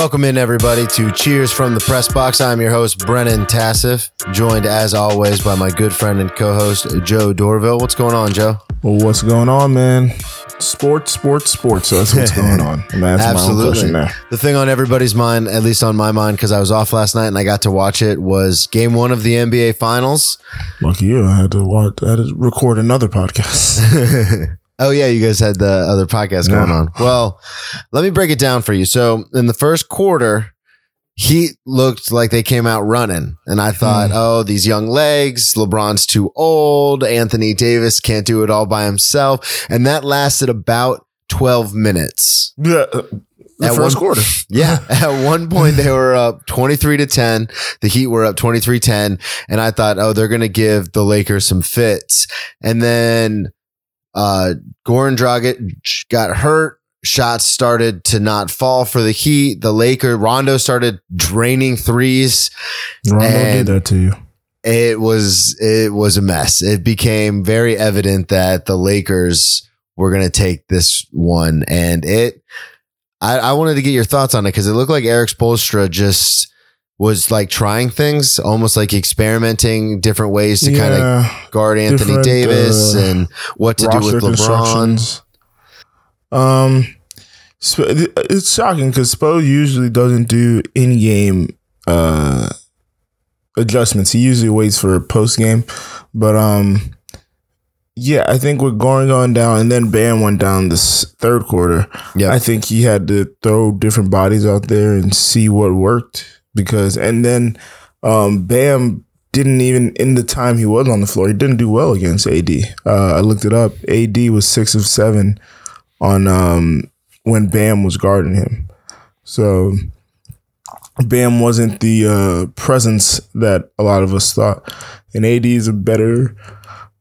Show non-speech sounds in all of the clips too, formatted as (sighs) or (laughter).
Welcome in, everybody, to Cheers from the Press Box. I'm your host, Brennan Tassif, joined as always by my good friend and co host, Joe Dorville. What's going on, Joe? Well, what's going on, man? Sports, sports, sports. So that's what's (laughs) going on. I'm Absolutely. The thing on everybody's mind, at least on my mind, because I was off last night and I got to watch it, was game one of the NBA Finals. Lucky you. I had to watch, I had to record another podcast. (laughs) Oh yeah, you guys had the other podcast going on. Well, let me break it down for you. So in the first quarter, Heat looked like they came out running, and I thought, mm. oh, these young legs. LeBron's too old. Anthony Davis can't do it all by himself, and that lasted about twelve minutes. Yeah. Uh, the at first one, quarter. (laughs) Yeah. At one point, they were up 23 to 10. The Heat were up 23 10. And I thought, oh, they're going to give the Lakers some fits. And then uh, Goran Dragic got hurt. Shots started to not fall for the Heat. The Laker Rondo started draining threes. Rondo did that to you. It was it was a mess. It became very evident that the Lakers were going to take this one, and it. I, I wanted to get your thoughts on it because it looked like Erik Spoelstra just was like trying things, almost like experimenting different ways to yeah, kind of guard Anthony Davis uh, and what to do with LeBron. Um, it's shocking because Spo usually doesn't do in game uh adjustments. He usually waits for post game, but um. Yeah, I think with Goran going on down and then Bam went down this third quarter. Yeah, I think he had to throw different bodies out there and see what worked because and then um, Bam didn't even in the time he was on the floor, he didn't do well against AD. Uh, I looked it up. AD was six of seven on um, when Bam was guarding him. So Bam wasn't the uh, presence that a lot of us thought. And AD is a better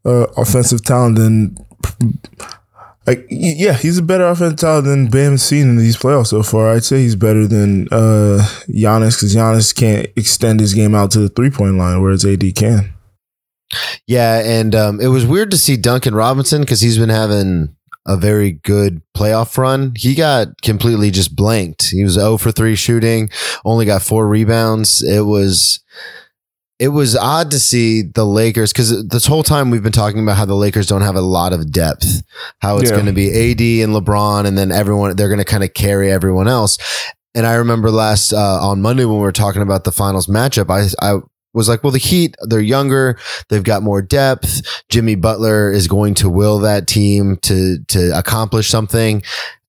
uh, offensive talent than like yeah, he's a better offensive talent than Bam's seen in these playoffs so far. I'd say he's better than uh, Giannis because Giannis can't extend his game out to the three point line, whereas AD can. Yeah, and um, it was weird to see Duncan Robinson because he's been having a very good playoff run. He got completely just blanked. He was 0 for 3 shooting, only got four rebounds. It was it was odd to see the Lakers because this whole time we've been talking about how the Lakers don't have a lot of depth, how it's yeah. going to be AD and LeBron, and then everyone they're going to kind of carry everyone else. And I remember last uh, on Monday when we were talking about the finals matchup, I I was like, well, the Heat they're younger, they've got more depth. Jimmy Butler is going to will that team to to accomplish something,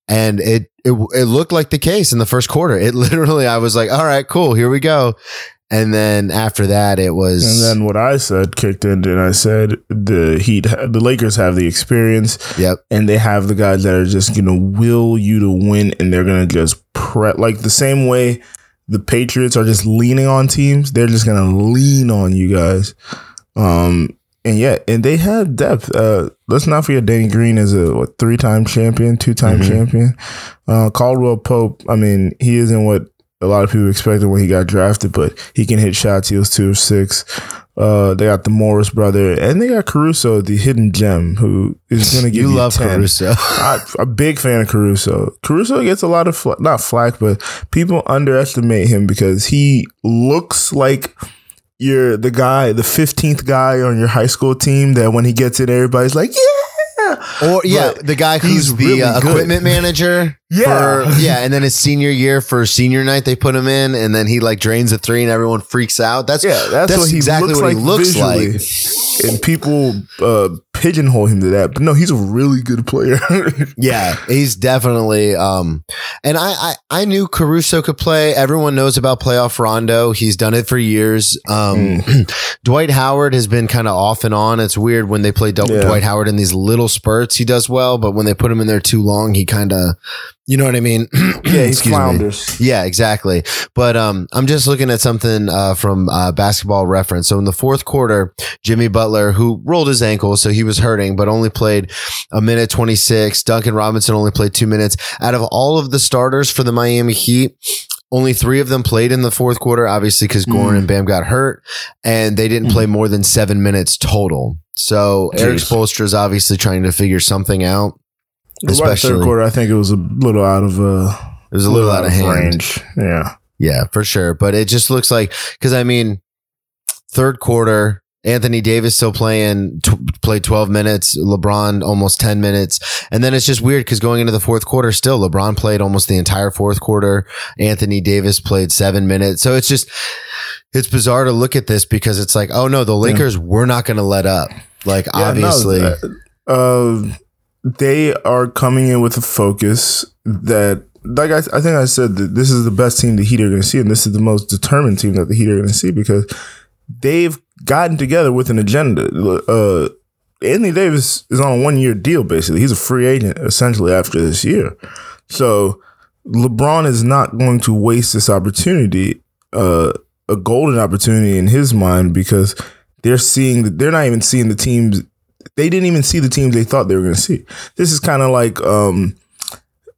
and it it, it looked like the case in the first quarter. It (laughs) literally, I was like, all right, cool, here we go. And then after that, it was. And then what I said kicked in, and I said the Heat, the Lakers have the experience. Yep. And they have the guys that are just to will you to win, and they're going to just prep like the same way the Patriots are just leaning on teams. They're just going to lean on you guys. Um, and yeah, and they had depth. Uh, let's not forget Danny Green is a what three time champion, two time mm-hmm. champion. Uh, Caldwell Pope. I mean, he isn't what a lot of people expected when he got drafted, but he can hit shots. He was two of six. Uh, they got the Morris brother, and they got Caruso, the hidden gem, who is going to give (laughs) you, you love 10. Caruso. (laughs) I, am a big fan of Caruso. Caruso gets a lot of fl- not flack, but people underestimate him because he looks like you're the guy, the fifteenth guy on your high school team. That when he gets in, everybody's like, "Yeah, or yeah, the guy who's the really uh, equipment manager. (laughs) Yeah, for, yeah, and then his senior year for senior night they put him in, and then he like drains a three, and everyone freaks out. That's yeah, that's, that's what exactly what like he looks like, and people uh, pigeonhole him to that. But no, he's a really good player. (laughs) yeah, he's definitely. Um, and I, I I knew Caruso could play. Everyone knows about playoff Rondo. He's done it for years. Um, mm. (clears throat) Dwight Howard has been kind of off and on. It's weird when they play yeah. Dwight Howard in these little spurts. He does well, but when they put him in there too long, he kind of you know what I mean? (clears throat) yeah, he flounders. Me. Yeah, exactly. But um, I'm just looking at something uh, from uh, Basketball Reference. So in the fourth quarter, Jimmy Butler, who rolled his ankle, so he was hurting, but only played a minute 26. Duncan Robinson only played two minutes. Out of all of the starters for the Miami Heat, only three of them played in the fourth quarter, obviously because Goran mm. and Bam got hurt, and they didn't mm. play more than seven minutes total. So Jeez. Erik Spoelstra is obviously trying to figure something out. Especially third quarter, I think it was a little out of uh, It was a little out of hand. range. Yeah. Yeah, for sure. But it just looks like because I mean, third quarter, Anthony Davis still playing, t- played 12 minutes, LeBron almost 10 minutes. And then it's just weird because going into the fourth quarter, still LeBron played almost the entire fourth quarter. Anthony Davis played seven minutes. So it's just, it's bizarre to look at this because it's like, oh no, the Lakers, we're not going to let up. Like, Yeah, obviously. uh, uh, they are coming in with a focus that, like I, I think I said, that this is the best team the Heat are going to see, and this is the most determined team that the Heat are going to see because they've gotten together with an agenda. Uh, Anthony Davis is on a one year deal, basically. He's a free agent essentially after this year. So LeBron is not going to waste this opportunity, uh, a golden opportunity in his mind, because they're seeing, that they're not even seeing the teams they didn't even see the teams they thought they were going to see. This is kind of like um,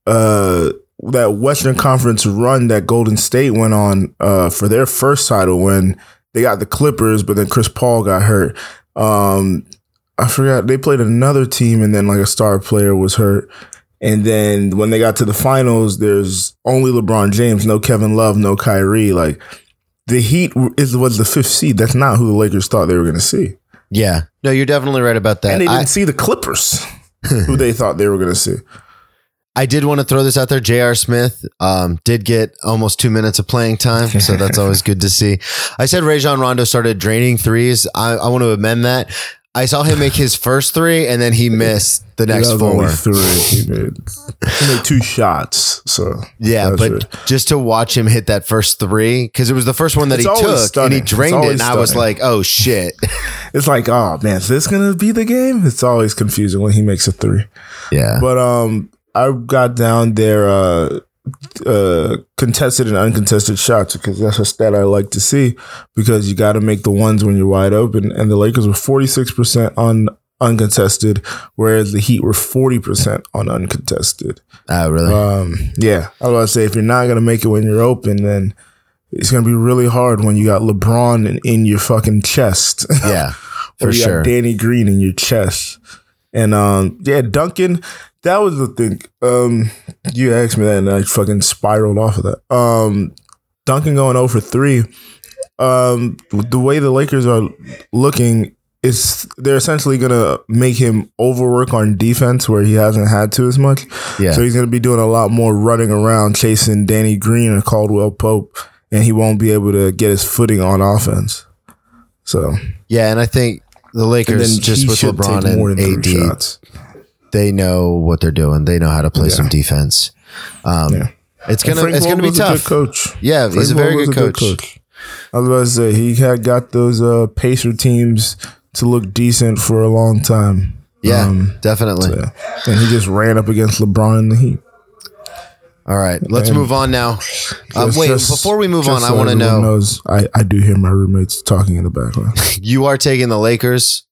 uh, that Western Conference run that Golden State went on uh, for their first title when they got the Clippers, but then Chris Paul got hurt. Um, I forgot they played another team, and then like a star player was hurt. And then when they got to the finals, there's only LeBron James, no Kevin Love, no Kyrie. Like the Heat is was the fifth seed. That's not who the Lakers thought they were going to see. yeah. No, you're definitely right about that. And they didn't I- see the Clippers, who they thought they were going to see. I did want to throw this out there. J.R. Smith um, did get almost two minutes of playing time, so (laughs) that's always good to see. I said Rajon Rondo started draining threes. I, I want to amend that. I saw him make his first three, and then he missed the (laughs) next That four. only three. He made, he made two shots. So Yeah, but right. just to watch him hit that first three, because it was the first one that It's he took, and he drained it, and I was like, "Oh shit!" (laughs) it's like, oh man, is this gonna be the game? It's always confusing when he makes a three. yeah, But um, I got down there uh, uh, contested and uncontested shots because that's a stat I like to see because you got to make the ones when you're wide open. And the Lakers were 46% on uncontested, whereas the Heat were 40% on uncontested. oh really? Um, yeah, I was about to say if you're not gonna make it when you're open, then it's gonna be really hard when you got LeBron in, in your fucking chest. (laughs) yeah, or for you sure. got Danny Green in your chest. And um, yeah, Duncan, that was the thing. Um, you asked me that, and I fucking spiraled off of that. Um, Duncan going over three. Um, the way the Lakers are looking is they're essentially gonna make him overwork on defense where he hasn't had to as much. Yeah. So he's gonna be doing a lot more running around chasing Danny Green or Caldwell Pope, and he won't be able to get his footing on offense. So Yeah, and I think the Lakers just with LeBron more and AD, shots. They know what they're doing. They know how to play Yeah. some defense. Um, Yeah. It's gonna Frank it's gonna be tough. good coach. Yeah, he's a Frank very Vogel's good coach. I was about to say he had got those uh, Pacer teams to look decent for a long time. Yeah, Um, definitely. yeah. and he just ran up against LeBron in the Heat. All right, let's And- move on now. Uh, wait, just- before we move on, I want to know Knows, I, I do hear my roommates talking in the background. (laughs) you are taking the Lakers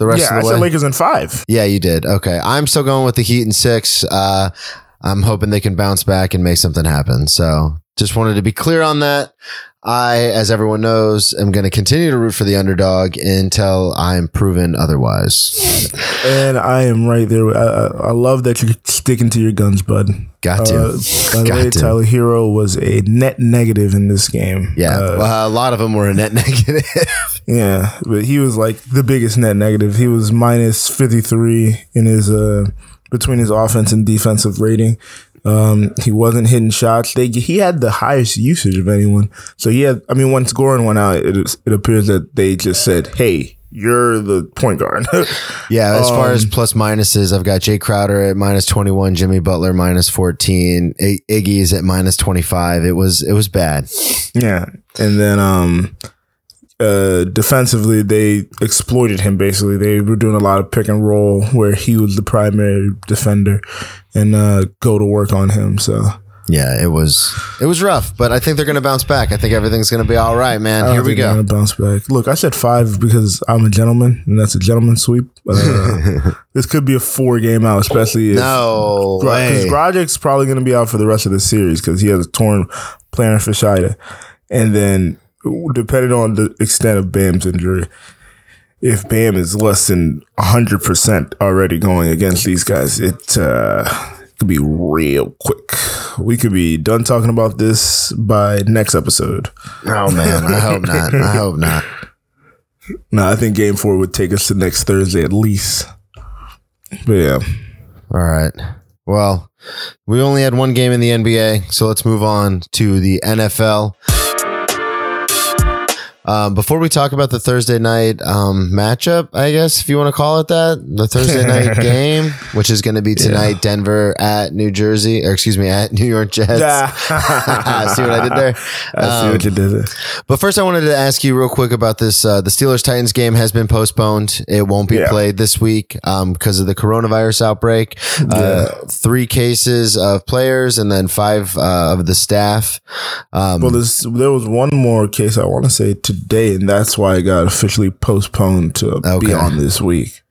the rest yeah, I of the said way. Lakers in five. yeah, you did. Okay, I'm still going with the Heat in six. Uh, I'm hoping they can bounce back and make something happen. So, just wanted to be clear on that. I, as everyone knows, am going to continue to root for the underdog until I'm proven otherwise. And I am right there. I, I, I love that you're sticking to your guns, bud. Got to. Uh, by the way, to. Tyler Herro was a net negative in this game. Yeah, Uh, well, a lot of them were a net (laughs) negative. Yeah, but he was like the biggest net negative. He was minus 53 in his uh between his offense and defensive rating. Um, he wasn't hitting shots. They he had the highest usage of anyone. So he had. I mean, once Goran went out, it it appears that they just said, "Hey, you're the point guard." (laughs) Yeah, as far Um, as plus minuses, I've got Jae Crowder at minus 21, Jimmy Butler minus 14, I- Iggy's at minus 25. It was it was bad. Yeah. And then um uh defensively they exploited him basically. They were doing a lot of pick and roll where he was the primary defender and uh go to work on him. So Yeah, it was it was rough, but I think they're going to bounce back. I think everything's going to be all right, man. Here we go. Gonna bounce back. Look, I said five because I'm a gentleman, and that's a gentleman sweep. Uh, (laughs) this could be a four game out, especially if No because way. Dragic's probably going to be out for the rest of the series because he has a torn plantar fasciitis, and then depending on the extent of Bam's injury, if Bam is less than hundred percent already going against these guys, it uh, could be real quick. We could be done talking about this by next episode. Oh man, I hope not. I (laughs) hope not. No, I think game four would take us to next Thursday at least. But yeah. All right. Well, we only had one game in the NBA, so let's move on to the NFL. Um, before we talk about the Thursday night um, matchup, I guess if you want to call it that, the Thursday night (laughs) game, which is going to be tonight, Yeah. Denver at New Jersey, or excuse me, at (laughs) New York Jets. (laughs) see what I did there? I see Um, what you did there. But first, I wanted to ask you real quick about this. Uh, the Steelers Titans game has been postponed. It won't be Yeah. played this week um, because of the coronavirus outbreak. Uh, three cases of players and then five uh, of the staff. Um, Well, there was one more case I want to say today, and that's why it got officially postponed to Okay. be on this week.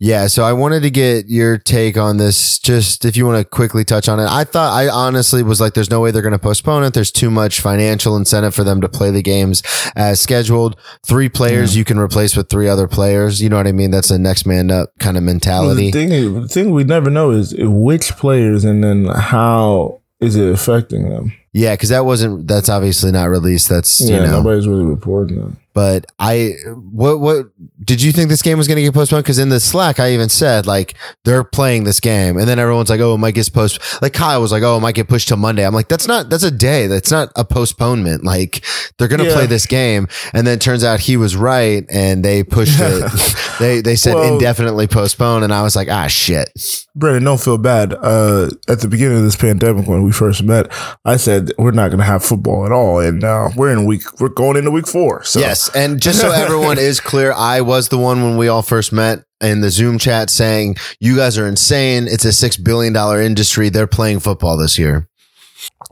yeah, so I wanted to get your take on this. Just if you want to quickly touch on it, I thought I honestly was like, "There's no way they're going to postpone it. There's too much financial incentive for them to play the games as scheduled. Three players you can replace with three other players. You know what I mean? That's a next man up kind of Well, mentality." the thing, the thing we never know is which players and then how is it affecting them. Yeah, because that wasn't. That's obviously not released. That's Yeah, you know. nobody's really reporting that. But I, what, what did you think this game was going to get postponed? Because in the Slack, I even said like they're playing this game, and then everyone's like, "Oh, it might get post." Like Kyle was like, "Oh, it might get pushed till Monday." I'm like, "That's not. That's a day. That's not a postponement. Like they're going to Yeah. play this game." And then it turns out he was right, and they pushed it. (laughs) they they said Well- indefinitely postponed, and I was like, "Ah, shit." Brandon, don't feel bad. Uh, at the beginning of this pandemic, when we first met, I said we're not going to have football at all, and now we're in week. We're going into week four. So Yes. And just so (laughs) everyone is clear, I was the one when we all first met in the Zoom chat saying, you guys are insane. It's a $6 billion industry. They're playing football this year.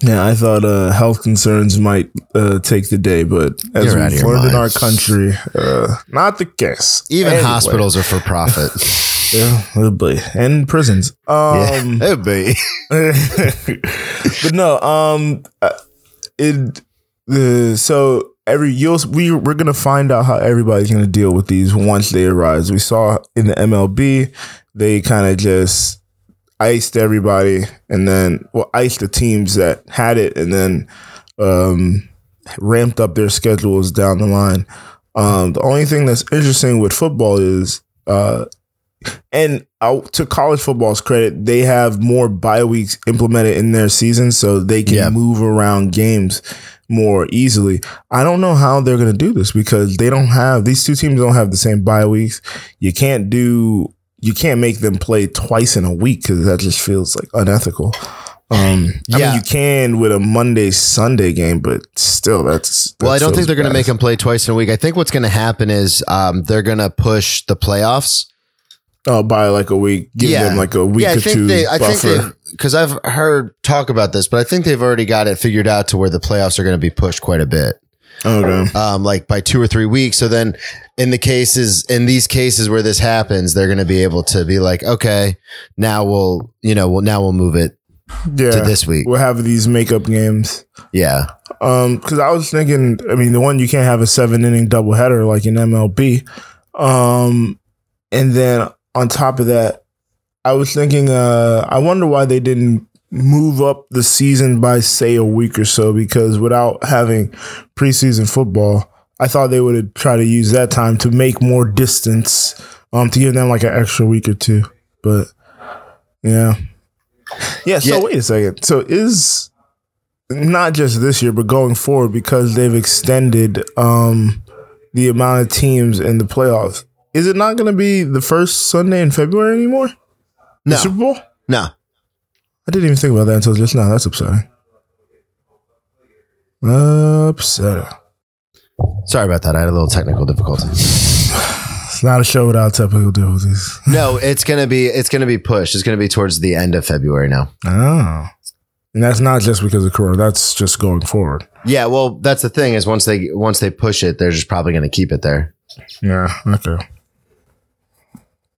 Yeah, I thought uh, health concerns might uh, take the day, but as You're we've learned in our country, uh, not the case. Even Anyway. hospitals are for profit. (laughs) yeah, oh boy. and prisons. Um, (laughs) yeah. It'd be. (laughs) but no, um, uh, it the so every you'll we we're gonna find out how everybody's gonna deal with these once they arise. We saw in the MLB they kind of just iced everybody, and then well iced the teams that had it, and then um ramped up their schedules down the line. Um, the only thing that's interesting with football is uh and uh, to college football's credit, they have more bye weeks implemented in their season, so they can Yeah. move around games more easily. I don't know how they're going to do this because they don't have these two teams don't have the same bye weeks. You can't do you can't make them play twice in a week because that just feels like unethical. Um, I Yeah. mean, you can with a Monday Sunday game, but still, that's. Well, I don't think they're going to make them play twice in a week. I think what's going to happen is um, they're going to push the playoffs. Oh, by like a week, give Yeah. them like a week yeah, I think two they. I buffer. think they because I've heard talk about this, but I think they've already got it figured out to where the playoffs are going to be pushed quite a bit. okay. um, like by two or three weeks. So then in the cases, in these cases where this happens, they're going to be able to be like, okay, now we'll, you know, well, now we'll move it Yeah, to this week. we'll have these makeup games. Yeah. Um, because I was thinking, I mean, the one you can't have a seven inning doubleheader like in MLB. Um, and then on top of that, I was thinking, uh, I wonder why they didn't move up the season by say a week or so because without having preseason football, I thought they would try to use that time to make more distance, um, to give them like an extra week or two. But yeah, yeah. So Yeah. wait a second. So is not just this year, but going forward because they've extended um, the amount of teams in the playoffs. Is it not going to be the first Sunday in February anymore? The No, Super Bowl? no. I didn't even think about that until just now. That's upsetting. Upsetting. Sorry about that. I had a little technical difficulty. It's not a show without technical difficulties. (laughs) No, it's going to be, it's to be pushed. It's going to be towards the end of February now. Oh. And that's not just because of Corona. That's just going forward. Yeah. Well, that's the thing is once they, once they push it, they're just probably going to keep it there. Yeah. Okay.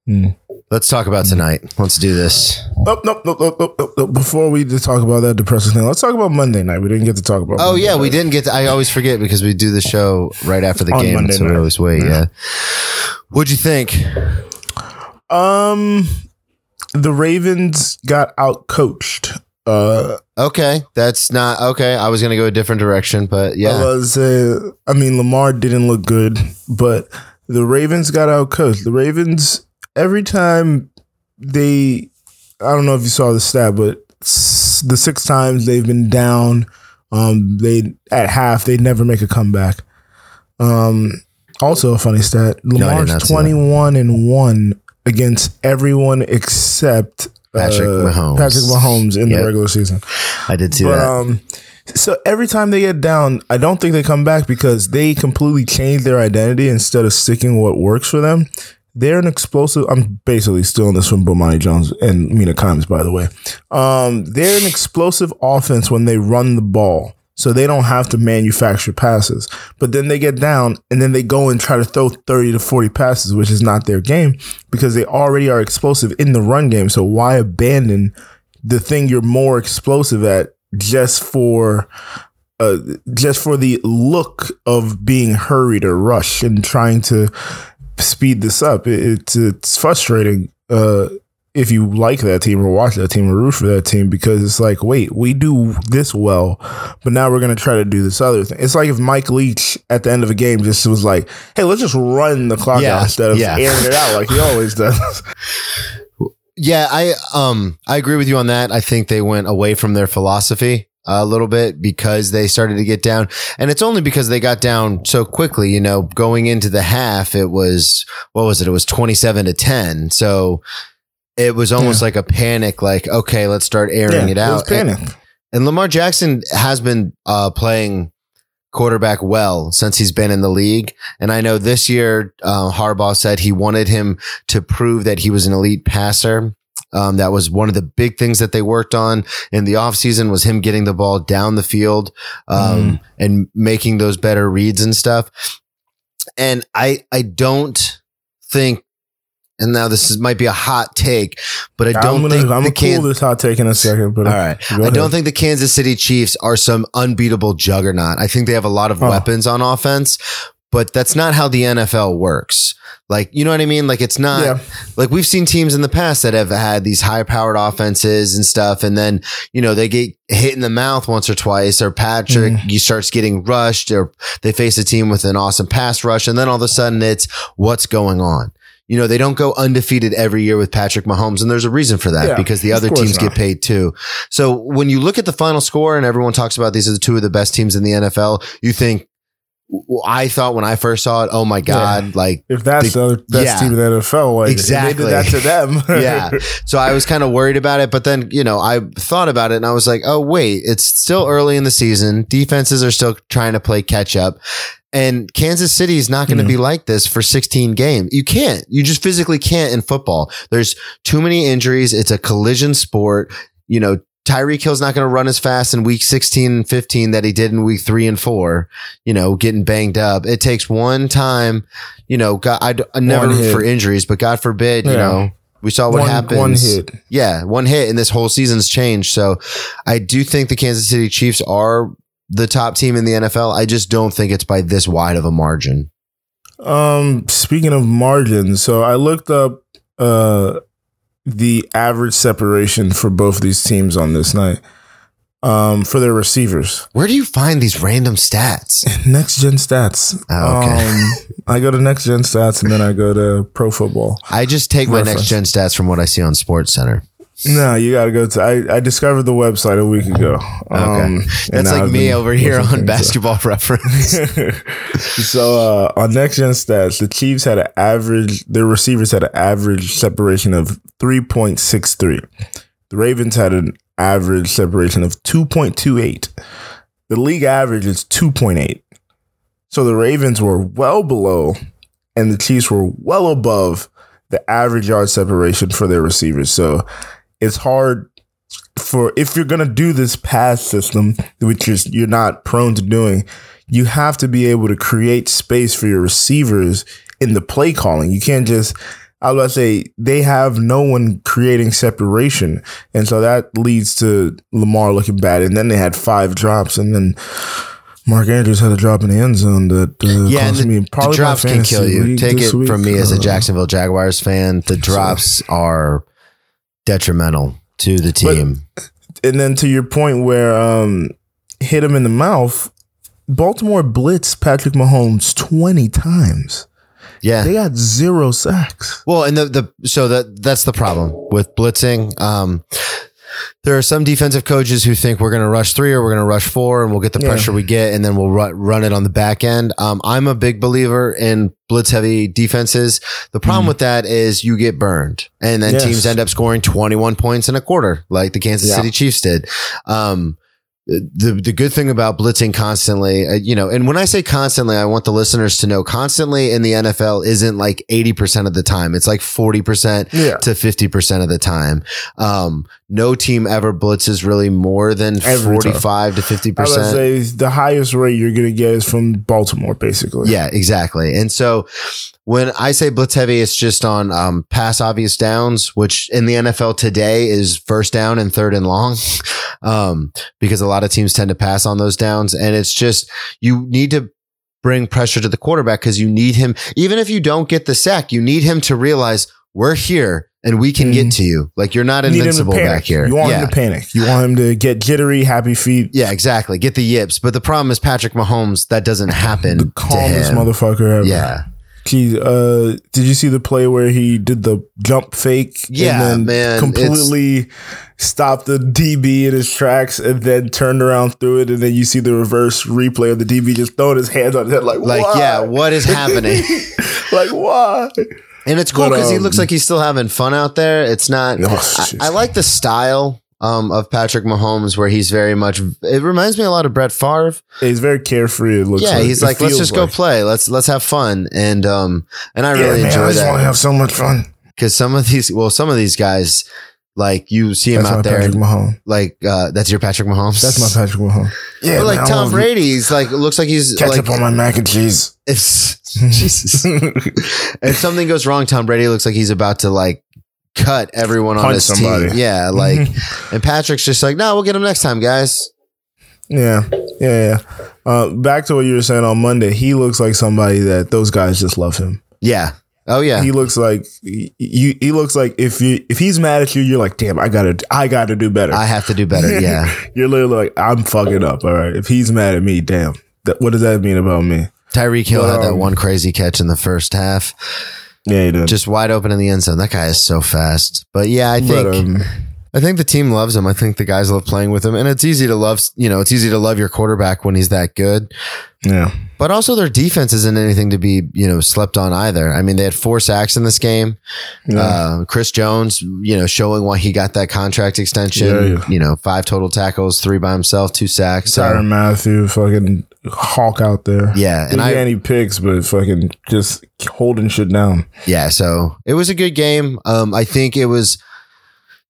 Hmm. Let's talk about tonight. Let's do this. Nope, nope, nope, nope, nope, nope, nope. Before we just talk about that depressing thing, let's talk about Monday night. We didn't get to talk about. Oh Monday yeah, night. we didn't get. To, I always forget because we do the show right after the On game, Monday so we always wait. Yeah. What'd you think? Um, the Ravens got out coached. Uh, Okay, that's not okay. I was gonna go a different direction, but yeah, I yeah, was, uh, I mean, Lamar didn't look good, but the Ravens got out coached. The Ravens every time they, I don't know if you saw the stat, but the six times they've been down, um, they at half they never make a comeback. Um, also a funny stat: Lamar's that. twenty-one and one against everyone except Patrick uh, Mahomes. Patrick Mahomes in Yep. the regular season. I did see But that. um, so every time they get down, I don't think they come back because they completely change their identity instead of sticking what works for them. They're an explosive. I'm basically stealing this from Bomani Jones and Mina Kimes, by the way. Um, they're an explosive offense when they run the ball, so they don't have to manufacture passes. But then they get down and then they go and try to throw 30 to 40 passes, which is not their game because they already are explosive in the run game. So why abandon the thing you're more explosive at just for uh, just for the look of being hurried or rushed and trying to speed this up. It, it's it's frustrating uh, if you like that team or watch that team or root for that team because it's like, wait, we do this well, but now we're gonna try to do this other thing. It's like if Mike Leach at the end of a game just was like, hey, let's just run the clock Yeah, out instead of yeah. airing it out like he always does. (laughs) Yeah, I um I agree with you on that. I think they went away from their philosophy a little bit because they started to get down, and it's only because they got down so quickly. You know, going into the half, it was what was it? It was twenty seven to ten. So it was almost like a panic. Like, okay, let's start airing Yeah, it out. was panic. And, and Lamar Jackson has been uh, playing quarterback well since he's been in the league. And I know this year, uh, Harbaugh said he wanted him to prove that he was an elite passer. Um, that was one of the big things that they worked on in the offseason was him getting the ball down the field, um, and making those better reads and stuff. And I, I don't think, and now this is, might be a hot take, but I don't I'm gonna, think I'm the gonna cool this hot take in a second, but all right. I ahead. don't think the Kansas City Chiefs are some unbeatable juggernaut. I think they have a lot of Oh. weapons on offense, but that's not how the NFL works. Like, you know what I mean? Like, it's not Yeah. like we've seen teams in the past that have had these high powered offenses and stuff. And then, you know, they get hit in the mouth once or twice, or Patrick, Mm-hmm. you starts getting rushed, or they face a team with an awesome pass rush. And then all of a sudden it's what's going on. You know, they don't go undefeated every year with Patrick Mahomes. And there's a reason for that Yeah, because the other teams not. get paid too. So when you look at the final score and everyone talks about these are the two of the best teams in the NFL, you think, well, I thought when I first saw it, oh my God, like If that's The- the best yeah. team in the NFL, like, Exactly. they did that to them. (laughs) yeah. So I was kind of worried about it, but then, you know, I thought about it and I was like, oh, wait, it's still early in the season. Defenses are still trying to play catch up. And Kansas City is not going to Yeah. be like this for 16 games. You can't. You just physically can't in football. There's too many injuries. It's a collision sport. You know, Tyreek Hill's not going to run as fast in week 16 and 15 that he did in week three and four, you know, getting banged up. It takes one time, you know, God, I, d- I never for injuries, but God forbid, you know, we saw what one, happens. One hit. Yeah, one hit, and this whole season's changed. So I do think the Kansas City Chiefs are the top team in the NFL. I just don't think it's by this wide of a margin. Um, speaking of margins, so I looked up uh the average separation for both these teams on this night. Um, for their receivers. Where do you find these random stats? (laughs) Next gen stats. Oh, okay. Um, I go to next gen stats and then I go to pro football. I just take my next gen stats from what I see on Sports Center. No, you got to go to. I, I discovered the website a week ago. Um, and That's like I've me over here on up. Basketball (laughs) Reference. so uh, on next gen stats, the Chiefs had an average. Their receivers had an average separation of three point six three. The Ravens had an average separation of two point two eight. The league average is two point eight. So the Ravens were well below, and the Chiefs were well above the average yard separation for their receivers. So it's hard for if you're gonna do this pass system, which is you're not prone to doing, you have to be able to create space for your receivers in the play calling. You can't just I was about to say they have no one creating separation. And so that leads to Lamar looking bad. And then they had five drops and then Mark Andrews had a drop in the end zone that uh, yeah, the, me the probably my drops can kill you. Take it from me as a Uh, Jacksonville Jaguars fan. The drops are detrimental to the team. and then to your point where um hit him in the mouth, Baltimore blitzed Patrick Mahomes 20 times. yeah. They got zero sacks. Well, and the the so that that's the problem with blitzing. Um, there are some defensive coaches who think we're going to rush three or we're going to rush four, and we'll get the Yeah. pressure we get, and then we'll ru- run it on the back end. Um, I'm a big believer in blitz heavy defenses. The problem with that is you get burned, and then Mm. Yes. teams end up scoring 21 points in a quarter, like the Kansas Yeah. City Chiefs did. Um, the the good thing about blitzing constantly, uh, you know, and when I say constantly, I want the listeners to know constantly in the NFL isn't like 80% of the time. It's like 40% Yeah. to 50% of the time. Um, no team ever blitzes really more than Every time. 45 to I would 50%. say the highest rate you're going to get is from Baltimore, basically. Yeah, exactly. And so when I say blitz heavy, it's just on um, pass obvious downs, which in the NFL today is first down and third and long, (laughs) um, because a lot of teams tend to pass on those downs. And it's just, you need to bring pressure to the quarterback because you need him, even if you don't get the sack, you need him to realize we're here and we can Mhm. get to you. Like you're not You need him to invincible back here. You want yeah. him to panic. You want him to get jittery, happy feet. yeah, exactly. Get the yips. But the problem is Patrick Mahomes, that doesn't (laughs) happen. The calmest motherfucker ever. Yeah. He, uh, did you see the play where he did the jump fake? Yeah, and then man, Completely stopped the DB in his tracks and then turned around through it. And then you see the reverse replay of the DB just throwing his hands on his head like, Like, why? yeah, what is (laughs) happening? like, why? And it's cool because he um, looks like he's still having fun out there. It's not. (laughs) Oh, I. I like the style um, of Patrick Mahomes, where he's very much. It reminds me a lot of Brett Favre. He's very carefree. It looks yeah, like. he's It like, let's just go play. Let's let's have fun. And um, and I Yeah, really man, I enjoy just want to have so much fun. because some of these, well, some of these guys, like you see him That's my out there, Patrick Mahomes. like uh, that's your Patrick Mahomes. That's my Patrick Mahomes. Yeah, But like man, Tom Brady's, like looks like he's Ketchup like on my mac and cheese. if Jesus. (laughs) if something goes wrong, Tom Brady looks like he's about to like cut everyone on his somebody. team. Yeah, like, (laughs) and Patrick's just like, no, we'll get him next time, guys. Yeah, yeah, yeah. Uh, back to what you were saying on Monday. He looks like somebody that those guys just love him. Yeah. Oh yeah. He looks like you. He looks like if you if he's mad at you, you're like, damn, I gotta I gotta do better. I have to do better. (laughs) Yeah. you're literally like, I'm fucking up. All right. If he's mad at me, damn. That, what does that mean about me? Tyreek Hill had that Um, one crazy catch in the first half, Yeah, he did. just wide open in the end zone. That guy is so fast. But yeah, I think but, um, I think the team loves him. I think the guys love playing with him, and it's easy to love. You know, it's easy to love your quarterback when he's that good. yeah, But also, their defense isn't anything to be you know slept on either. I mean, they had four sacks in this game. yeah. Uh, Chris Jones, you know, showing why he got that contract extension. Yeah, yeah. You know, five total tackles, three by himself, two sacks. So Matthew, fucking hawk out there. yeah, and Didn't I any picks, but fucking just holding shit down. yeah, so it was a good game. Um, I think it was.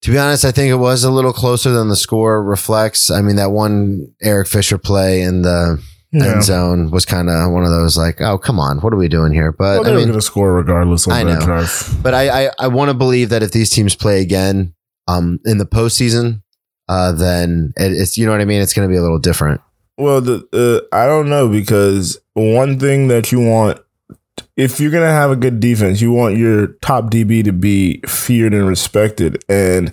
To be honest, I think it was a little closer than the score reflects. I mean, that one Eric Fisher play in the Yeah. end zone was kind of one of those like, oh, come on, what are we doing here? But Well, they I were going to score regardless of I know. drive. but I I, I want to believe that if these teams play again, um, in the postseason, uh, then it, it's you know what I mean. It's going to be a little different. Well, the uh, I don't know because one thing that you want, if you're gonna have a good defense, you want your top DB to be feared and respected, and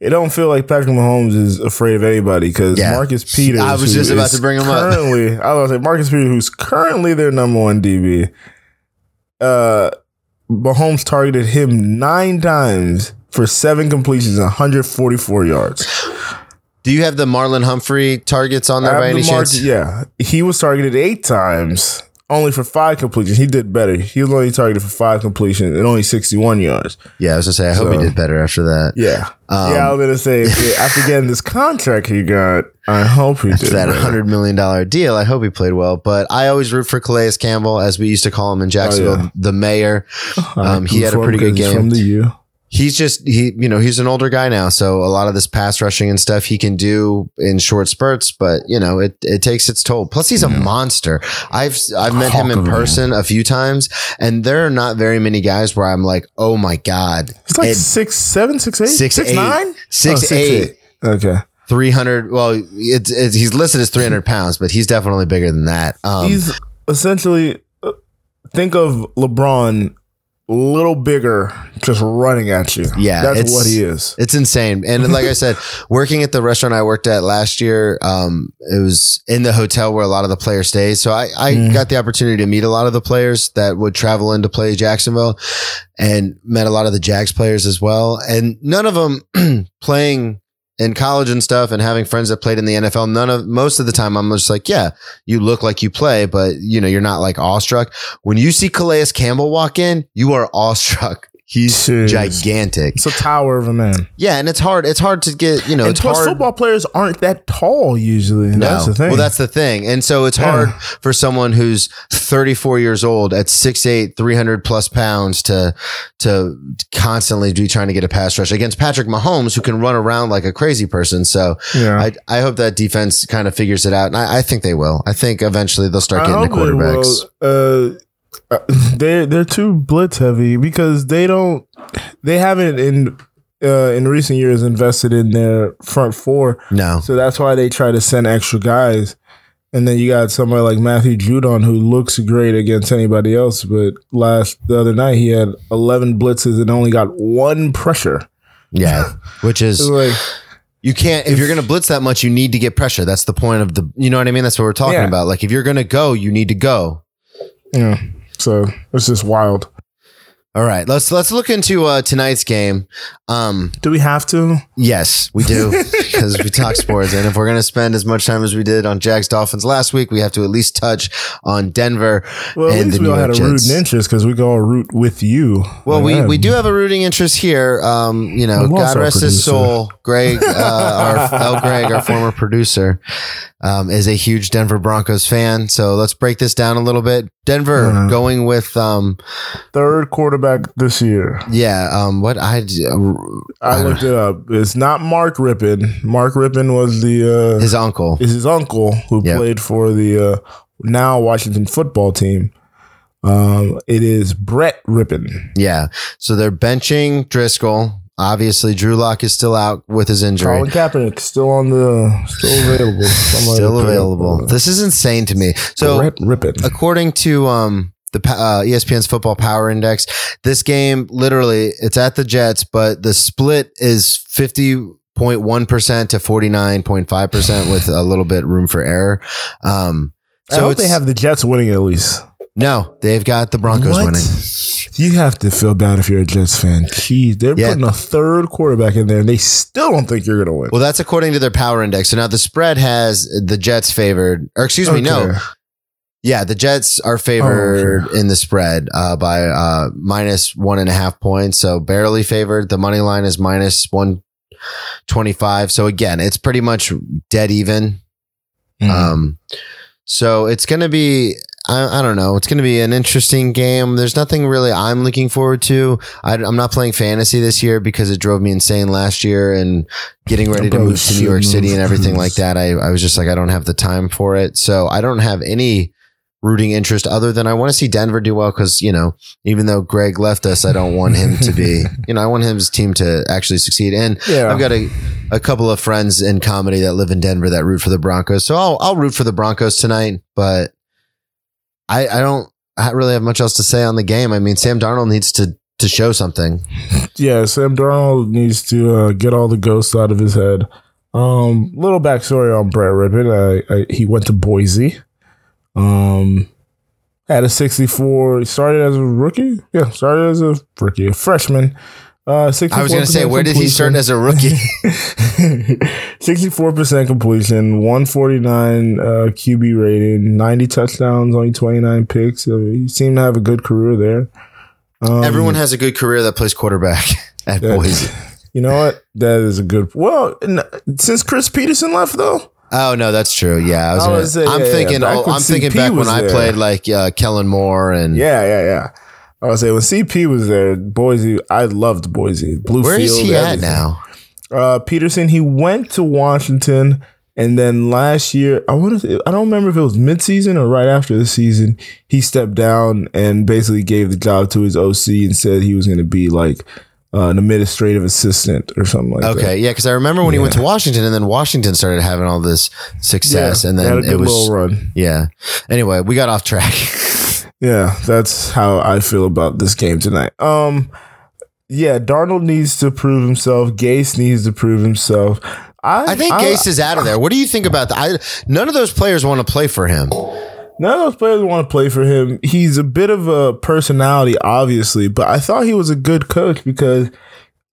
it don't feel like Patrick Mahomes is afraid of anybody because Yeah. Marcus Peters. I was just about to bring him up. currently, I was gonna say Marcus Peters, who's currently their number one DB. Uh, Mahomes targeted him nine times for seven completions and 144 yards. Do you have the Marlon Humphrey targets on there I by any the mark- chance? Yeah, he was targeted eight times, only for five completions. He did better. He was only targeted for five completions and only sixty-one yards. Yeah, I was gonna say. I hope he did better after that. Yeah, Um, yeah. I was gonna say (laughs) if- after getting this contract he got, I hope he After did that better. hundred million dollar deal, I hope he played well. But I always root for Calais Campbell, as we used to call him in Jacksonville, Oh, yeah. the mayor. Um, he had a pretty good game. from the U. He's just he, you know, he's an older guy now, so a lot of this pass rushing and stuff he can do in short spurts. But you know, it it takes its toll. Plus, he's a monster. I've I've met him in of a man. person a few times, and there are not very many guys where I'm like, oh my god, He's like Ed- six seven, six eight, Six, six eight. nine, Six, Oh, eight. Okay, 300 well it's, it's he's listed as 300 pounds but he's definitely bigger than that um he's essentially uh, think of LeBron little bigger, just running at you. Yeah, that's what he is. It's insane. And like I said, (laughs) working at the restaurant I worked at last year, um, it was in the hotel where a lot of the players stay. So I, I Mm. got the opportunity to meet a lot of the players that would travel in to play Jacksonville and met a lot of the Jags players as well. And none of them (clears throat) playing in college and stuff and having friends that played in the NFL. None of, most of the time I'm just like, yeah, you look like you play, but you know, you're not like awestruck. When you see Calais Campbell walk in, you are (laughs) awestruck. He's Jeez. gigantic. It's a tower of a man. Yeah, and it's hard. It's hard to get. You know, and it's plus, hard. football players aren't that tall usually. No. That's the thing. Well, that's the thing. And so it's Yeah. hard for someone who's 34 years old at 6'8, 300 plus pounds to, to constantly be trying to get a pass rush against Patrick Mahomes, who can run around like a crazy person. So yeah. I, I hope that defense kind of figures it out. And I, I think they will. I think eventually they'll start getting the quarterbacks. Uh, (laughs) uh, they're they're too blitz heavy because they don't they haven't in uh, in recent years invested in their front four, No. so that's why they try to send extra guys. And then you got somebody like Matthew Judon who looks great against anybody else, but last the other night he had eleven blitzes and only got one pressure. Yeah. Which is, (laughs) like you can't, if, you're going to blitz that much, you need to get pressure. That's the point of the, you know what I mean? That's what we're talking Yeah. about. Like if you're going to go, you need to go. yeah, so it's just wild. All right, let's let's look into uh, tonight's game. Um, Do we have to? yes, we do (laughs) because we talk sports, and if we're going to spend as much time as we did on Jags Dolphins last week, we have to at least touch on Denver Well, at and least the we all had York a Jets. rooting interest because we go all root with you. Well, we, we do have a rooting interest here. Um, you know, God rest his soul. Greg, (laughs) uh, our El Greg, our former producer, um, is a huge Denver Broncos fan. So let's break this down a little bit. Denver going with, um, third quarterback this year. yeah, um, what I, I looked it up. It's not Mark Rypien. Mark Rypien was the uh, his uncle. is his uncle who Yep. played for the uh, now Washington football team. Um, it is Brett Rypien. Yeah. So they're benching Driskel. Obviously, Drew Lock is still out with his injury. Colin Kaepernick still on the still (sighs) available. Still available. This is insane to me. So, Brett Rypien. according to um, the uh, ESPN's Football Power Index, this game literally it's at the Jets, but the split is fifty point one percent to forty nine point five percent with a little bit room for error. Um, I hope they have the Jets winning at least. No, they've got the Broncos What? winning. You have to feel bad if you're a Jets fan. Jeez, they're Yeah. putting a third quarterback in there, and they still don't think you're going to win. Well, that's according to their power index. So now the spread has the Jets favored, or excuse me, no, Yeah, the Jets are favored Oh, in the spread uh, by uh, minus one and a half points, so barely favored. The money line is minus one twenty five. So again, it's pretty much dead even. Mhm. Um, so it's going to be. I, I don't know. It's going to be an interesting game. There's nothing really I'm looking forward to. I, I'm not playing fantasy this year because it drove me insane last year and getting ready to move to New York City and everything like that. I, I was just like, I don't have the time for it. So I don't have any rooting interest other than I want to see Denver do well because, you know, even though Greg left us, I don't want him to be, (laughs) you know, I want his team to actually succeed. And yeah, I've got a, a couple of friends in comedy that live in Denver that root for the Broncos. So I'll, I'll root for the Broncos tonight, but I, I don't I really have much else to say on the game. I mean, Sam Darnold needs to, to show something. (laughs) yeah. Sam Darnold needs to uh, get all the ghosts out of his head. Um, little backstory on Brett Rypien. I, I, he went to Boise. Um, had a 64. Started as a rookie. Yeah, started as a rookie, a freshman. Uh, 64% I was going to say, where did he start as a rookie? (laughs) 64% completion, 149 uh, QB rating, 90 touchdowns, only 29 picks. So he seemed to have a good career there. Um, Everyone has a good career that plays quarterback (laughs) at that- Boise. You know what? That is a good. Well, since Chris Petersen left, though, Oh no, that's true. Yeah, I was. I Gonna, would say, I'm yeah, yeah, thinking. back oh, when I'm thinking back when was I played like uh, Kellen Moore and yeah, yeah, yeah. I would say when CP was there, Boise, I loved Boise. Blue Where is he at now? Uh, Petersen, he went to Washington, and then last year, I want to, I don't remember if it was midseason or right after the season, he stepped down and basically gave the job to his OC and said he was going to be like uh, an administrative assistant or something like that. Okay, yeah, because I remember when he went to Washington, and then Washington started having all this success, and they had then it was run. yeah. Anyway, we got off track. (laughs) Yeah, that's how I feel about this game tonight. Um, yeah, Darnold needs to prove himself. Gase needs to prove himself. I, I think I, Gase is out of there. What do you think about that? I, none of those players want to play for him. None of those players want to play for him. He's a bit of a personality, obviously, but I thought he was a good coach because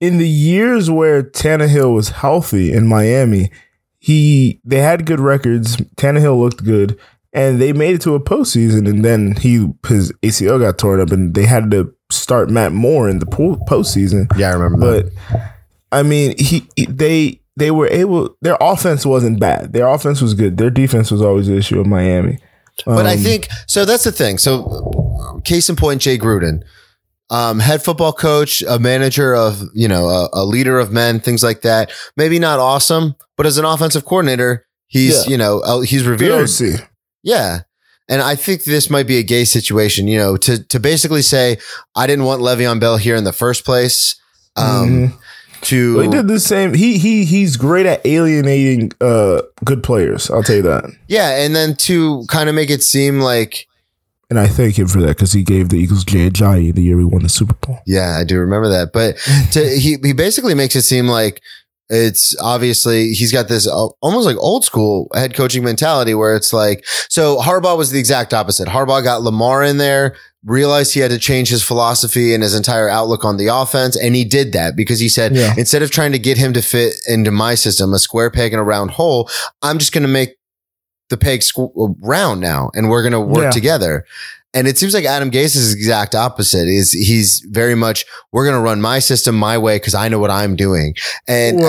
in the years where Tannehill was healthy in Miami, he they had good records. Tannehill looked good, and they made it to a postseason. And then he his ACL got torn up, and they had to start Matt Moore in the postseason. Yeah, I remember. That. But that. I mean, he, he they they were able. Their offense wasn't bad. Their offense was good. Their defense was always the issue in Miami. But um, I think so. That's the thing. So, case in point, Jay Gruden, um, head football coach, a manager of you know a, a, leader of men, things like that. Maybe not awesome, but as an offensive coordinator, he's yeah. you know uh, he's revered. Yeah. And I think this might be a gay situation, you know, to to basically say I didn't want Le'Veon Bell here in the first place. Um, mm-hmm to well, he did the same. He he he's great at alienating uh good players. I'll tell you that. Yeah, and then to kind of make it seem like and I thank him for that because he gave the Eagles Jay Ajayi the year we won the Super Bowl. Yeah, I do remember that. But to, he he basically makes it seem like it's obviously he's got this uh, almost like old school head coaching mentality where it's like so Harbaugh was the exact opposite. Harbaugh got Lamar in there, realized he had to change his philosophy and his entire outlook on the offense. And he did that because he said, yeah. instead of trying to get him to fit into my system, a square peg in a round hole, I'm just going to make the peg squ- round now and we're going to work yeah. together. And it seems like Adam Gase is the exact opposite. Is he's very much we're going to run my system my way because I know what I'm doing. And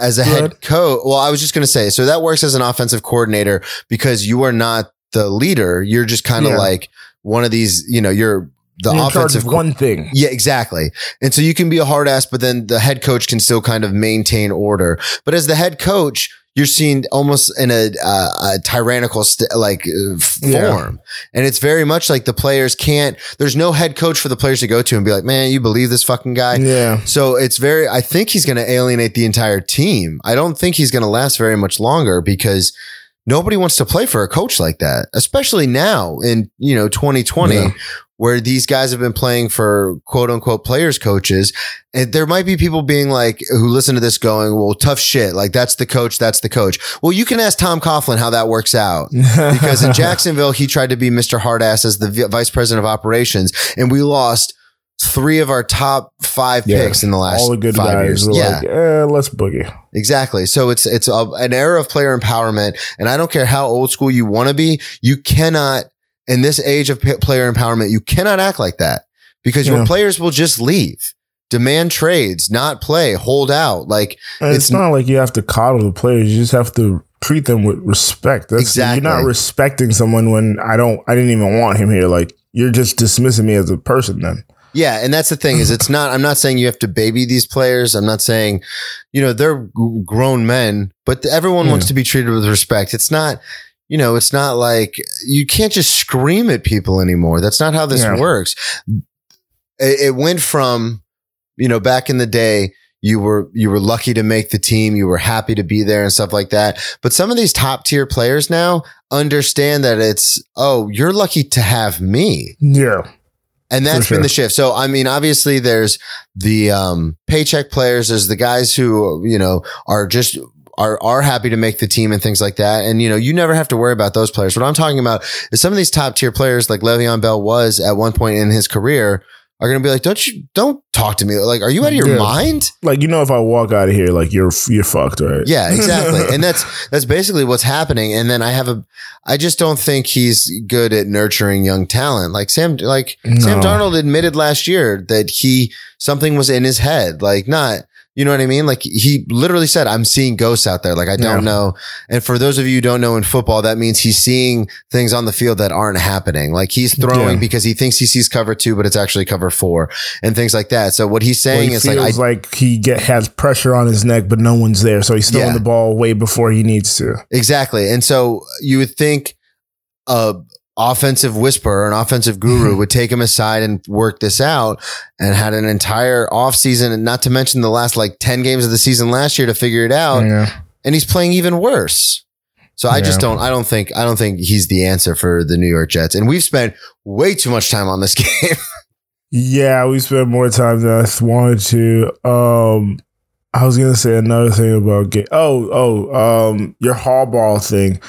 as a head coach, well, I was just going to say, so that works as an offensive coordinator because you are not the leader. You're just kind of yeah. like one of these, you know, you're the you're offensive one thing. Yeah, exactly. And so you can be a hard ass, but then the head coach can still kind of maintain order. But as the head coach, you're seen almost in a, uh, a tyrannical st- like uh, form, yeah. and it's very much like the players can't. There's no head coach for the players to go to and be like, "Man, you believe this fucking guy?" Yeah. So it's very. I think he's going to alienate the entire team. I don't think he's going to last very much longer because nobody wants to play for a coach like that, especially now in, you know, 2020, yeah. Where these guys have been playing for quote unquote players coaches. And there might be people being like, who listen to this going, well, tough shit. Like that's the coach. That's the coach. Well, you can ask Tom Coughlin how that works out (laughs) because in Jacksonville, he tried to be Mr. Hardass as the vice president of operations and we lost three of our top five yeah, picks in the last all the good five guys years. yeah, like, eh, let's boogie. Exactly. So it's it's a, an era of player empowerment, and I don't care how old school you want to be, you cannot in this age of p- player empowerment, you cannot act like that because yeah. your players will just leave. Demand trades, not play, hold out. Like it's, it's, not like you have to coddle the players. You just have to treat them with respect. That's, exactly. You're not respecting someone when I don't. I didn't even want him here. Like you're just dismissing me as a person. Then yeah, and that's the thing is it's not I'm not saying you have to baby these players. I'm not saying you know they're grown men, but everyone yeah. wants to be treated with respect. It's not you know, it's not like you can't just scream at people anymore. That's not how this yeah. works. It, it went from you know back in the day you were you were lucky to make the team you were happy to be there and stuff like that but some of these top tier players now understand that it's oh you're lucky to have me yeah and that's sure. been the shift. So, I mean, obviously there's the, um, paycheck players. There's the guys who, you know, are just, are, are happy to make the team and things like that. And, you know, you never have to worry about those players. What I'm talking about is some of these top tier players like Le'Veon Bell was at one point in his career are going to be like, don't you, don't talk to me. Like, are you out of your yeah. mind? Like, you know, if I walk out of here, like you're, you're fucked, right? Yeah, (laughs) exactly. and that's, that's basically what's happening. And then I have a, I just don't think he's good at nurturing young talent. Like Sam, like no. Sam Darnold admitted last year that he, something was in his head. Like, not, you know what I mean? Like he literally said, I'm seeing ghosts out there. Like I don't yeah. know. And for those of you who don't know in football, that means he's seeing things on the field that aren't happening. Like he's throwing yeah. because he thinks he sees cover two, but it's actually cover four and things like that. So what he's saying well, he is like, I, like he get, has pressure on his neck, but no one's there. So he's throwing yeah. the ball way before he needs to. Exactly. And so you would think, uh, offensive whisperer, an offensive guru (laughs) would take him aside and work this out and had an entire offseason and not to mention the last like 10 games of the season last year to figure it out. Yeah. And he's playing even worse. So I just don't. I don't think. I don't think he's the answer for the New York Jets. And we've spent way too much time on this (laughs) game. Yeah, we spent more time than I wanted to. Um, I was gonna say another thing about game. Oh, oh, um, your Harbaugh thing.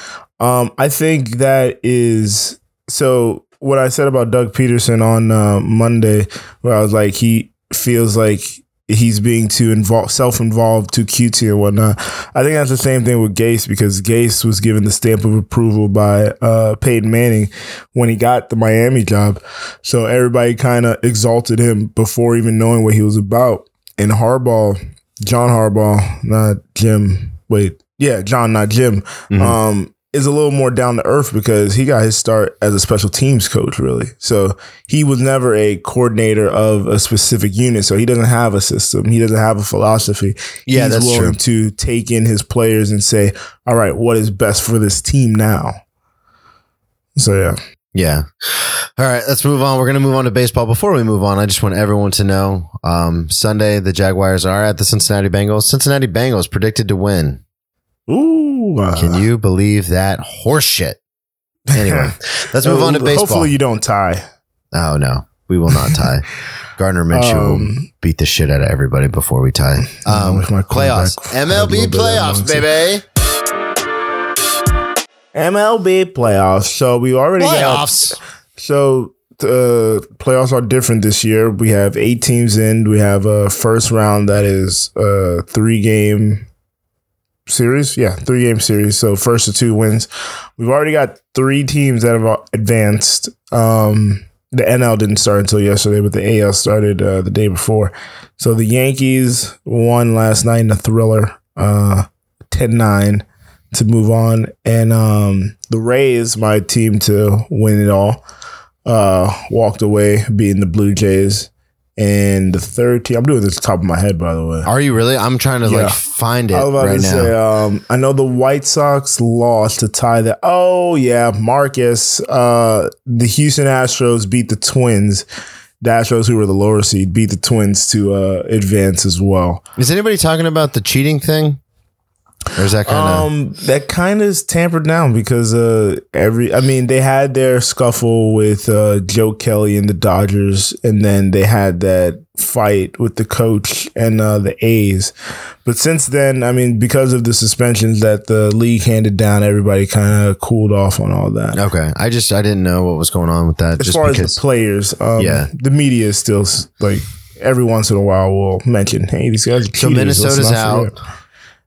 Um, I think that is so. What I said about Doug Pederson on uh, Monday, where I was like, he feels like he's being too involved, self-involved, too cutesy and whatnot. I think that's the same thing with Gase because Gase was given the stamp of approval by uh, Peyton Manning when he got the Miami job. So everybody kind of exalted him before even knowing what he was about. And Harbaugh, John Harbaugh, not Jim. Wait, yeah, John, not Jim. Mhm. Um, is a little more down to earth because he got his start as a special teams coach, really. So he was never a coordinator of a specific unit. So he doesn't have a system. He doesn't have a philosophy. Yeah, He's that's willing true. to take in his players and say, "All right, what is best for this team now?" So yeah. Yeah. All right, let's move on. We're going to move on to baseball. Before we move on, I just want everyone to know um, Sunday, the Jaguars are at the Cincinnati Bengals. Cincinnati Bengals predicted to win. Ooh. uh, Can you believe that horseshit? Anyway, (laughs) let's move on to baseball. Hopefully you don't tie. oh, no, we will not tie. (laughs) Gardner Minshew will Um, beat the shit out of everybody before we tie. Um, playoffs. quarterback had a little MLB bit of that playoffs, baby. MLB playoffs. So we already got Playoffs. So the playoffs are different this year. We have eight teams in. We have a first round that is a three game series. Yeah, three game series. So first to two wins. We've already got three teams that have advanced. Um, the NL didn't start until yesterday, but the AL started uh, the day before. So the Yankees won last night in a thriller, uh, 10-9 to move on. And um, the Rays, my team to win it all, uh, walked away beating the Blue Jays. And the third team, I'm doing this top of my head, by the way. Are you really? I'm trying to Yeah. like find it I was about right to now. say, um, I know the White Sox lost to tie the. Oh yeah, Marcus. Uh, the Houston Astros beat the Twins. The Astros, who were the lower seed, beat the Twins to uh, advance as well. Is anybody talking about the cheating thing? Or is that kind of Um, that kind of is tampered down because uh, every. I mean, they had their scuffle with uh, Joe Kelly and the Dodgers, and then they had that fight with the coach and uh, the A's. But since then, I mean, because of the suspensions that the league handed down, everybody kind of cooled off on all that. okay? I just I didn't know what was going on with that. As just far because as the players, um, Yeah. the media is still like every once in a while will mention, "Hey, these guys." Are So Minnesota's out. forget."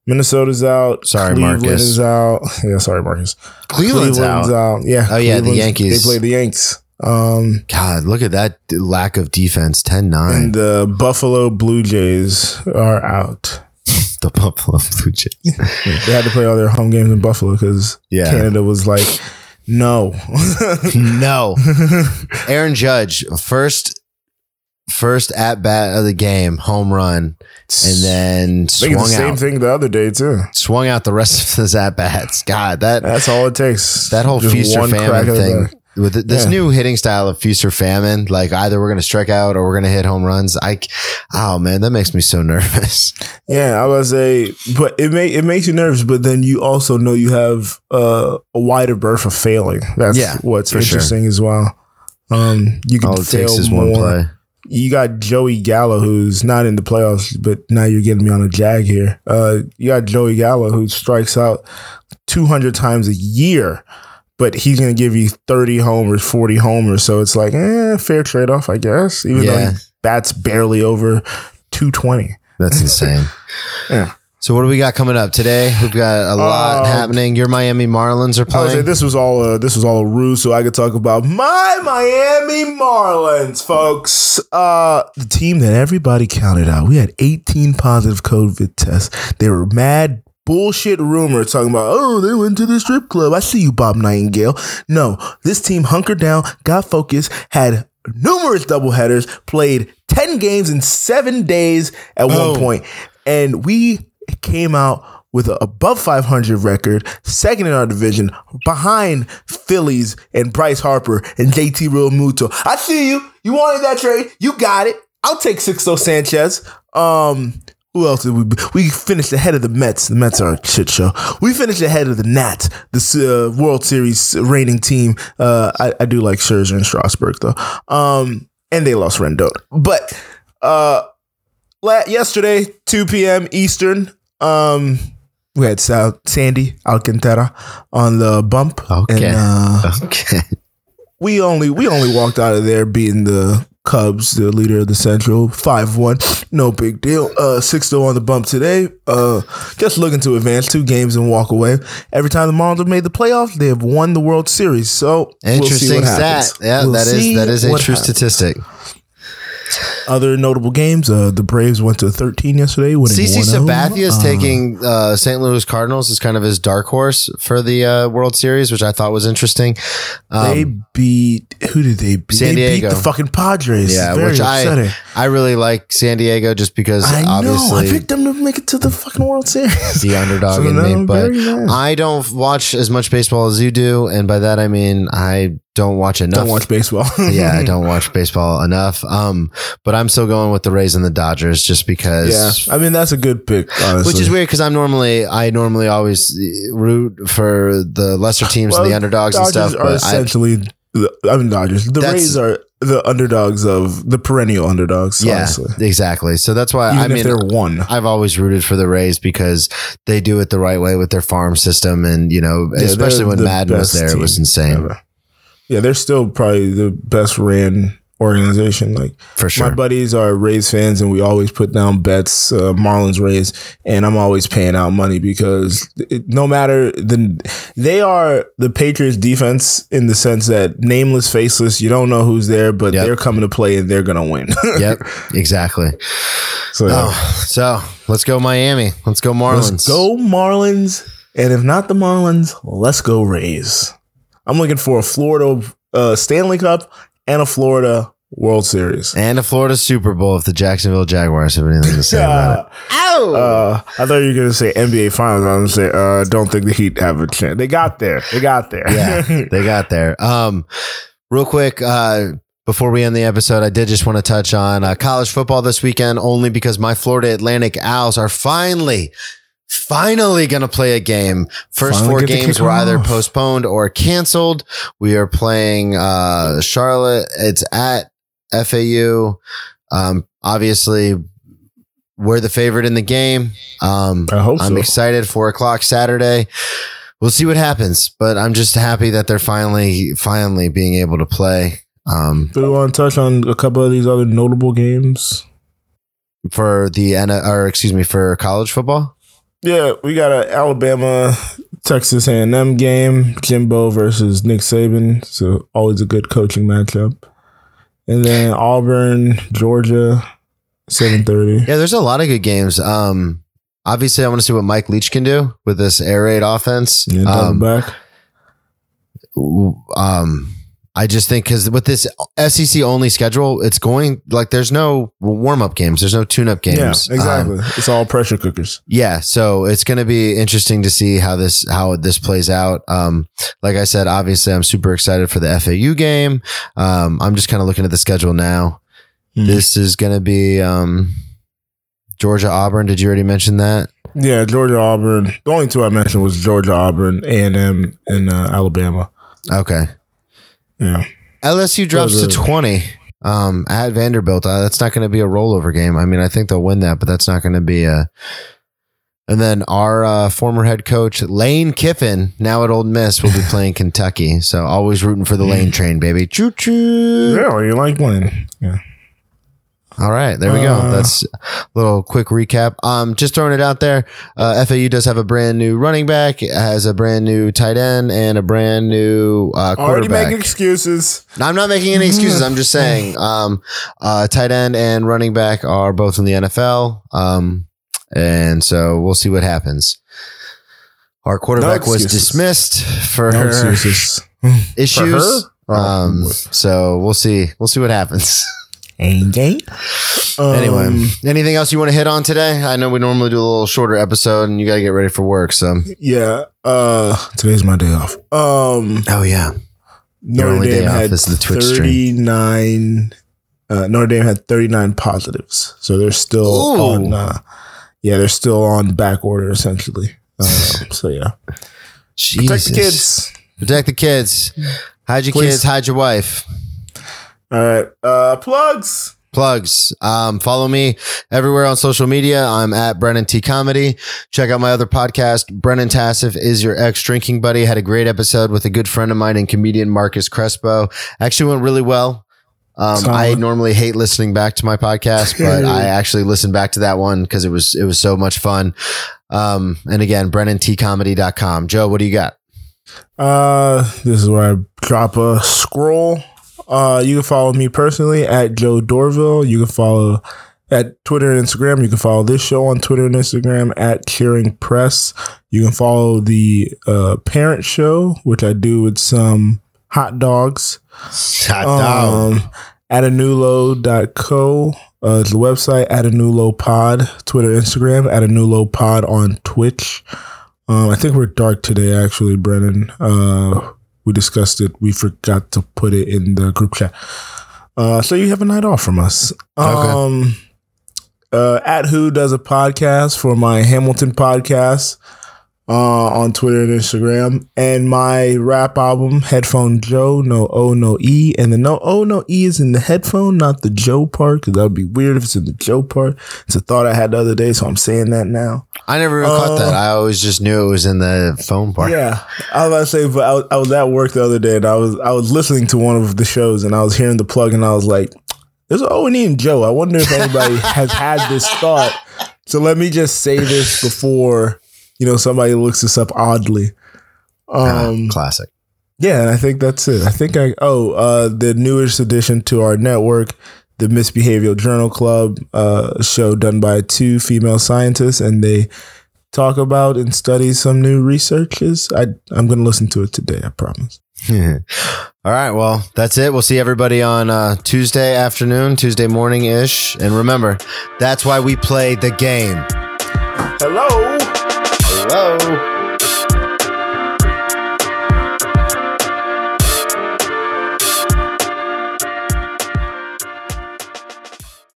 Minnesota's out. Sorry, Cleveland Marcus. is out. (laughs) Yeah, sorry, Marcus. Cleveland's, out. Yeah. Oh, yeah, the Yankees. They play the Yanks. Um, God, look at that lack of defense. 10-9. and the Buffalo Blue Jays are out. (laughs) the Buffalo Blue Jays. (laughs) They had to play all their home games in Buffalo because Yeah. Canada was like, no. no. Aaron Judge, first first at bat of the game, home run, and then did the swung same out. thing the other day too. Swung out the rest of his at bats. God, that That's all it takes. that whole Just feast or famine thing with this Yeah. new hitting style of feast or famine, like either we're going to strike out or we're going to hit home runs. I, oh man, that makes me so (laughs) nervous. Yeah, I was say, but it may it makes you nervous, but then you also know you have uh, a wider berth of failing. That's Yeah, what's for sure. interesting as well. Um, you can All it fail takes is more. one play. You got Joey Gallo, who's not in the playoffs, but now you're getting me on a jag here. Uh, you got Joey Gallo, who strikes out 200 times a year, but he's going to give you 30 homers, 40 homers. So it's like, eh, fair trade off, I guess, even though Yeah. he bats barely over 220. That's (laughs) insane. Yeah. So what do we got coming up today? We've got a lot Um, happening. Your Miami Marlins are I would say playing. this was all a, this was all a ruse, so I could talk about my Miami Marlins, folks. Uh, the team that everybody counted out. We had 18 positive COVID tests. They were mad bullshit rumors talking about, oh, they went to the strip club. I see you, Bob Nightingale. No, this team hunkered down, got focused, had numerous doubleheaders, played 10 games in seven days at Boom. one point, and we came out with an above 500 record, second in our division, behind Phillies and Bryce Harper and JT Realmuto. I see you. You wanted that trade. You got it. I'll take Sixto Sanchez. Um, Who else did we? Be? We finished ahead of the Mets. The Mets are a shit show. We finished ahead of the Nats, the uh, World Series reigning team. Uh, I, I do like Scherzer and Strasburg though. Um, and they lost Rendon. But uh, yesterday, two p.m. Eastern. Um, we had Sal- Sandy Alcantara on the bump. Okay. And, uh, (laughs) Okay. we only we only walked out of there beating the Cubs, the leader of the Central, five one. No big deal. Uh, six zero on the bump today. Uh, just looking to advance two games and walk away. Every time the Marlins have made the playoffs, they have won the World Series. So we'll Interesting what stat. Yeah, We'll that is that is a true happens. statistic. Other notable games. Uh, the Braves went to thirteen yesterday. winning CC Sabathia is Uh, taking uh, St. Louis Cardinals as kind of his dark horse for the uh, World Series, which I thought was interesting. They Um, beat who did they beat? San they Diego. beat the fucking Padres. yeah, Very which upsetting. I I really like San Diego just because I know. I picked them to make it to the fucking World Series. the underdog (laughs) So in me, but nice. I don't watch as much baseball as you do, and by that I mean I don't watch enough. Don't watch baseball. yeah, I (laughs) don't watch baseball enough. Um, but I'm still going with the Rays and the Dodgers just because. Yeah, I mean that's a good pick, honestly. Which is weird because I'm normally I normally always root for the lesser teams and the Well, underdogs and stuff. are But essentially, the, I mean Dodgers. The Rays are the underdogs of the perennial underdogs. yeah, honestly. exactly. So that's why even I if mean they're one. I've always rooted for the Rays because they do it the right way with their farm system, and you know, Yeah, especially when Maddon was there, it was insane ever. Yeah, they're still probably the best ran organization. Like for sure. my buddies are Rays fans, and we always put down bets, uh, Marlins Rays, and I'm always paying out money because it, no matter the, they are the Patriots defense in the sense that nameless, faceless, you don't know who's there, but Yep. they're coming to play and they're gonna win. (laughs) yep, exactly. so yeah. Oh, so let's go Miami. Let's go Marlins. Let's go Marlins. And if not the Marlins, let's go Rays. I'm looking for a Florida uh, Stanley Cup and a Florida World Series. And a Florida Super Bowl if the Jacksonville Jaguars have anything to say about it. (laughs) Uh, uh, I thought you were going to say NBA Finals. I was going to say, uh, don't think the Heat have a chance. They got there. They got there. yeah, (laughs) they got there. Um, real quick, uh, before we end the episode, I did just want to touch on uh, college football this weekend, only because my Florida Atlantic Owls are finally, finally going to play a game. First Finally four games kick were either off. postponed or canceled. We are playing uh, Charlotte. It's at FAU. Um, obviously, we're the favorite in the game. Um, I hope I'm so. excited. Four o'clock Saturday. We'll see what happens, but I'm just happy that they're finally, finally being able to play. Um, Do we want to touch on a couple of these other notable games? for the N or excuse me for college football. Yeah, we got an Alabama Texas A&M game, Jimbo versus Nick Saban. So always a good coaching matchup. And then Auburn, Georgia, seven thirty. Yeah, there's a lot of good games. Um, obviously, I want to see what Mike Leach can do with this air raid offense. Yeah, Um, back. um, I just think because with this SEC only schedule, it's going like there's no warm up games, there's no tune up Yeah, games. Um, exactly. it's all pressure cookers. Yeah, so it's going to be interesting to see how this how this plays out. Um, like I said, obviously, I'm super excited for the FAU game. Um, I'm just kind of looking at the schedule now. Mhm. This is going to be um, Georgia Auburn. Did you already mention that? Yeah, Georgia Auburn. The only two I mentioned was Georgia Auburn, A and M, and uh, Alabama. Okay, Yeah, LSU drops to 20 um, at Vanderbilt. Uh, that's not going to be a rollover game. I mean, I think they'll win that, but that's not going to be a. And then our uh, former head coach Lane Kiffin, now at Ole Miss, will be (laughs) playing Kentucky. So always rooting for the Lane train, baby. Choo choo. yeah. You like winning? Yeah. All right, there we go. Uh, That's a little quick recap. Um, just throwing it out there. Uh, FAU does have a brand new running back, has a brand new tight end, and a brand new uh, Already quarterback. making excuses. No, I'm not making any excuses. I'm just saying, (laughs) um, uh, tight end and running back are both in the NFL. Um, and so we'll see what happens. Our quarterback was dismissed for No her excuses. issues. For her? Um, Oh, so we'll see. We'll see what happens. (laughs) Anyway, anyway, anything else you want to hit on today? I know we normally do a little shorter episode, and you got to get ready for work. So, yeah. Uh, today's my day off. Um, oh yeah, Your Notre only day Dame off had is the Twitch stream. 39 uh, Notre Dame had 39 positives so they're still Ooh. on uh, yeah, they're still on back order essentially. Um, so yeah, Jesus. (laughs) protect the kids. Protect the kids. Hide your Please. kids. Hide your wife. All right, uh, plugs. Plugs. Um, follow me everywhere on social media. I'm at Brennan T Comedy. Check out my other podcast. Brennan Tassif is your ex drinking buddy. Had a great episode with a good friend of mine and comedian Marcus Crespo. Actually went really well. Um, I normally hate listening back to my podcast, (laughs) but I actually listened back to that one because it was, it was so much fun. Um, and again, BrennanTComedy.com. Joe, what do you got? Uh, this is where I drop a scroll. Uh, you can follow me personally at Joe Dorville. You can follow at Twitter and Instagram. You can follow this show on Twitter and Instagram at Cheering Press. You can follow the uh, parent show, which I do with some hot dogs. Hot dogs. Um, Adanulo.co uh, is the website. Adanulo Pod, Twitter, Instagram. Adanulo Pod on Twitch. Um, I think we're dark today, actually, Brennan. Uh, we discussed it. We forgot to put it in the group chat. Uh, so you have a night off from us. Okay. Um, uh, at who does a podcast for my Hamilton podcast uh, on Twitter and Instagram, and my rap album Headphone Joe, no O, no E, and the no O, no E is in the headphone, not the Joe part, because that would be weird if it's in the Joe part. It's a thought I had the other day, so I'm saying that now. I never even caught Uh, that. I always just knew it was in the phone part. Yeah, I was about to say, but I was, I was at work the other day, and I was I was listening to one of the shows, and I was hearing the plug, and I was like, "There's an O and E in Joe." I wonder if anybody (laughs) has had this thought. So let me just say this before you know somebody looks this up oddly. Ah, Um, classic. yeah, and I think that's it. I think I oh uh the newest addition to our network, the Misbehavioral Journal Club, uh show done by two female scientists and they talk about and study some new researches. I I'm going to listen to it today, I promise. (laughs) All right. Well, that's it. We'll see everybody on uh, Tuesday afternoon, Tuesday morning ish. And remember, that's why we play the game. Hello. Hello.